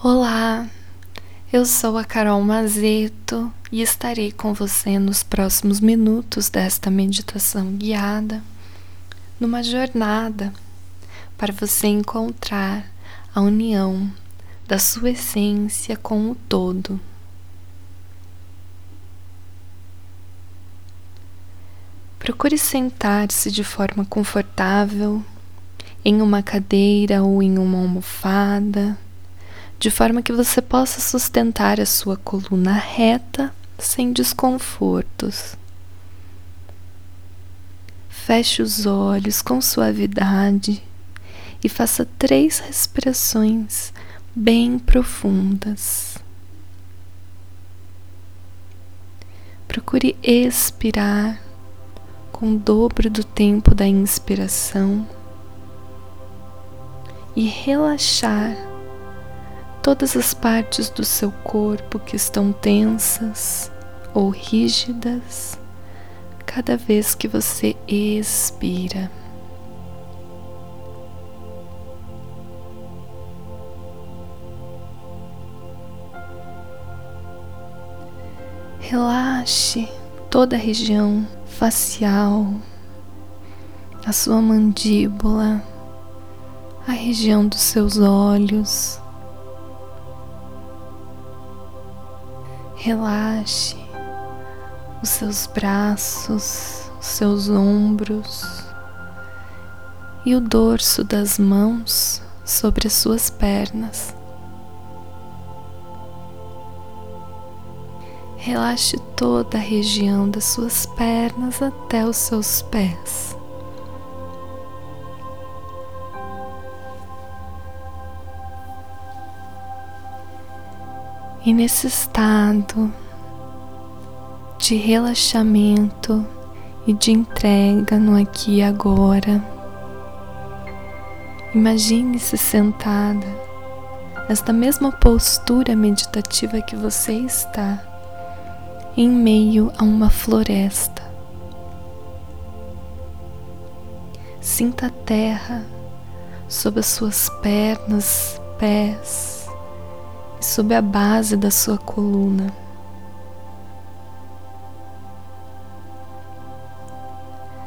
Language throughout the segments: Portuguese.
Olá, eu sou a Carol Mazeto e estarei com você nos próximos minutos desta meditação guiada, numa jornada para você encontrar a união da sua essência com o todo. Procure sentar-se de forma confortável em uma cadeira ou em uma almofada de forma que você possa sustentar a sua coluna reta sem desconfortos. Feche os olhos com suavidade e faça três respirações bem profundas. Procure expirar com o dobro do tempo da inspiração e relaxar todas as partes do seu corpo que estão tensas ou rígidas cada vez que você expira. Relaxe toda a região facial, a sua mandíbula, a região dos seus olhos Relaxe os seus braços, os seus ombros e o dorso das mãos sobre as suas pernas. Relaxe toda a região das suas pernas até os seus pés. E nesse estado de relaxamento e de entrega no aqui e agora, imagine-se sentada nesta mesma postura meditativa que você está, em meio a uma floresta. Sinta a terra sob as suas pernas, pés e sob a base da sua coluna.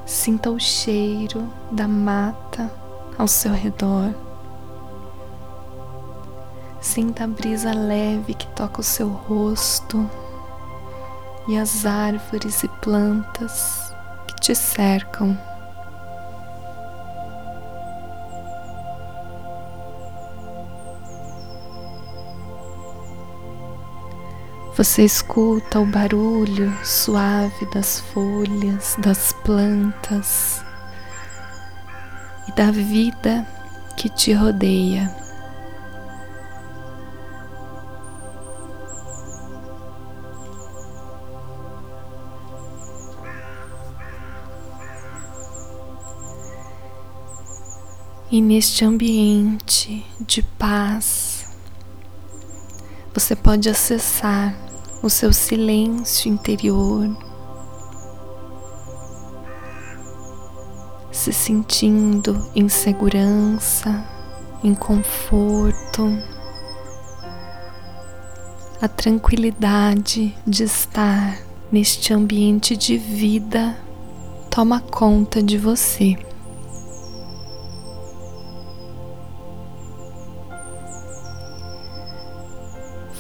Sinta o cheiro da mata ao seu redor. Sinta a brisa leve que toca o seu rosto e as árvores e plantas que te cercam. Você escuta o barulho suave das folhas, das plantas e da vida que te rodeia. E neste ambiente de paz, você pode acessar o seu silêncio interior, se sentindo em segurança, em conforto, a tranquilidade de estar neste ambiente de vida toma conta de você.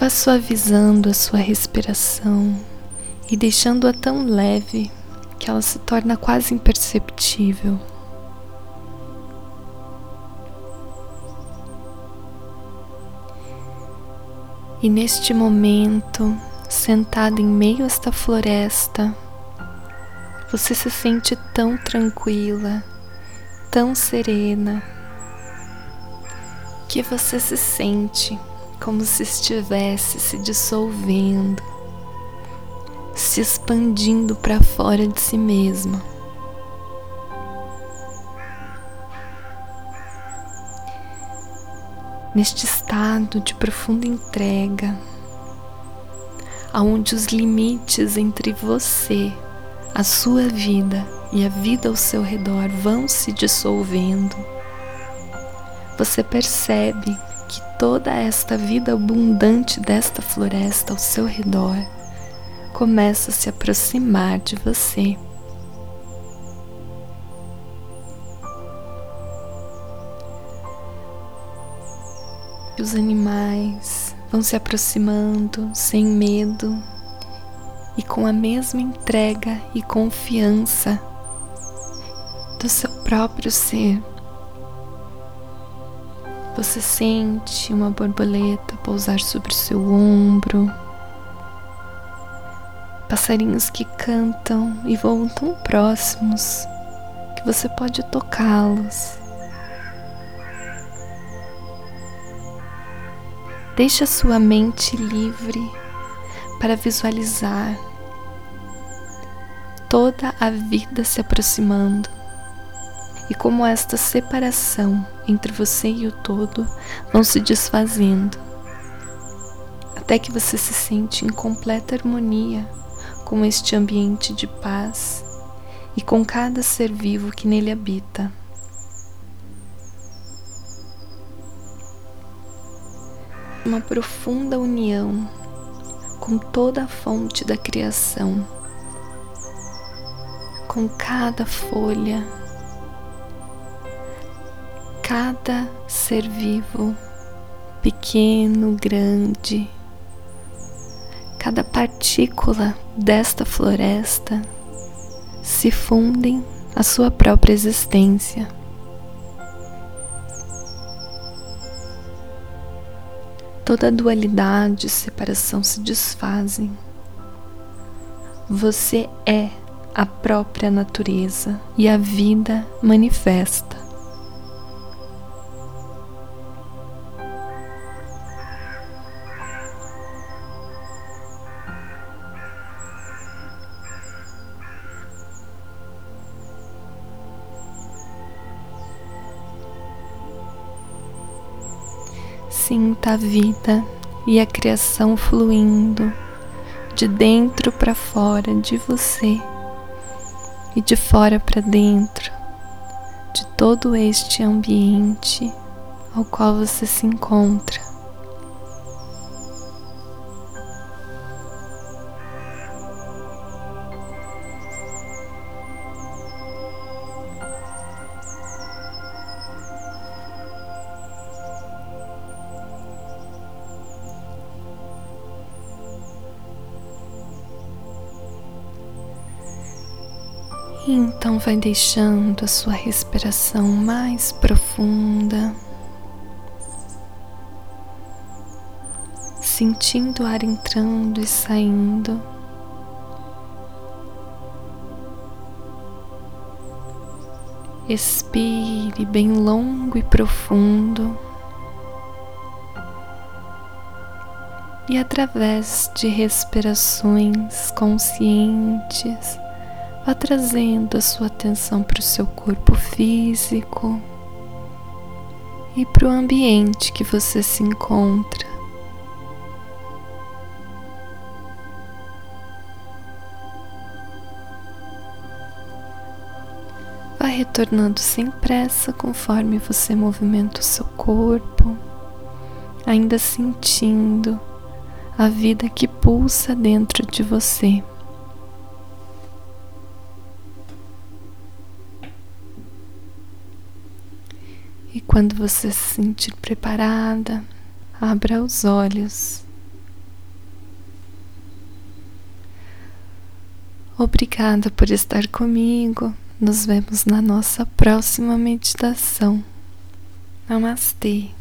Vá suavizando a sua respiração e deixando-a tão leve que ela se torna quase imperceptível. E neste momento, sentada em meio a esta floresta, você se sente tão tranquila, tão serena, que você se sente como se estivesse se dissolvendo, se expandindo para fora de si mesma. Neste estado de profunda entrega, aonde os limites entre você, a sua vida e a vida ao seu redor vão se dissolvendo, você percebe que toda esta vida abundante desta floresta ao seu redor começa a se aproximar de você. Os animais vão se aproximando sem medo e com a mesma entrega e confiança do seu próprio ser. Você sente uma borboleta pousar sobre seu ombro, passarinhos que cantam e voam tão próximos que você pode tocá-los. Deixe a sua mente livre para visualizar toda a vida se aproximando e como esta separação entre você e o todo vão se desfazendo, até que você se sente em completa harmonia com este ambiente de paz e com cada ser vivo que nele habita. Uma profunda união com toda a fonte da criação, com cada folha, cada ser vivo, pequeno, grande, cada partícula desta floresta se fundem à sua própria existência. Toda dualidade e separação se desfazem. Você é a própria natureza e a vida manifesta. Sinta a vida e a criação fluindo de dentro para fora de você e de fora para dentro de todo este ambiente ao qual você se encontra. E então vai deixando a sua respiração mais profunda, sentindo o ar entrando e saindo. Expire bem longo e profundo. E através de respirações conscientes, Vá trazendo a sua atenção para o seu corpo físico e para o ambiente que você se encontra. Vá retornando sem pressa conforme você movimenta o seu corpo, ainda sentindo a vida que pulsa dentro de você. Quando você se sentir preparada, abra os olhos. Obrigada por estar comigo. Nos vemos na nossa próxima meditação. Namastê.